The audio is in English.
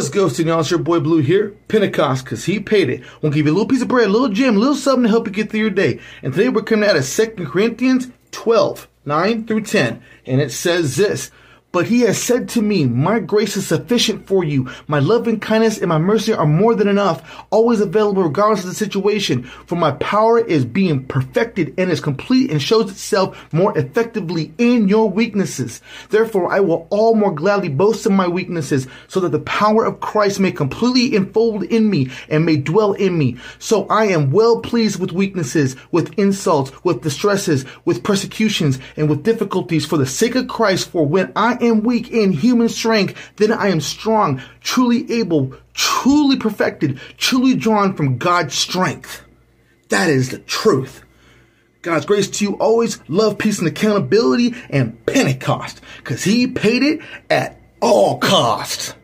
Let's go, y'all. It's your boy Blue here. Pentecost, because he paid it. We'll give you a little piece of bread, a little gem, a little something to help you get through your day. And today we're coming out of 2 Corinthians 12, 9 through 10. And it says this. But he has said to me, My grace is sufficient for you. My love and kindness and my mercy are more than enough, always available regardless of the situation. For my power is being perfected and is complete and shows itself more effectively in your weaknesses. Therefore, I will all more gladly boast in my weaknesses, so that the power of Christ may completely enfold in me and may dwell in me. So I am well pleased with weaknesses, with insults, with distresses, with persecutions, and with difficulties for the sake of Christ. For when I am weak in human strength, then I am strong, truly able, truly perfected, truly drawn from God's strength. That is the truth. God's grace to you always, love, peace, and accountability, and Pentecost, because He paid it at all costs.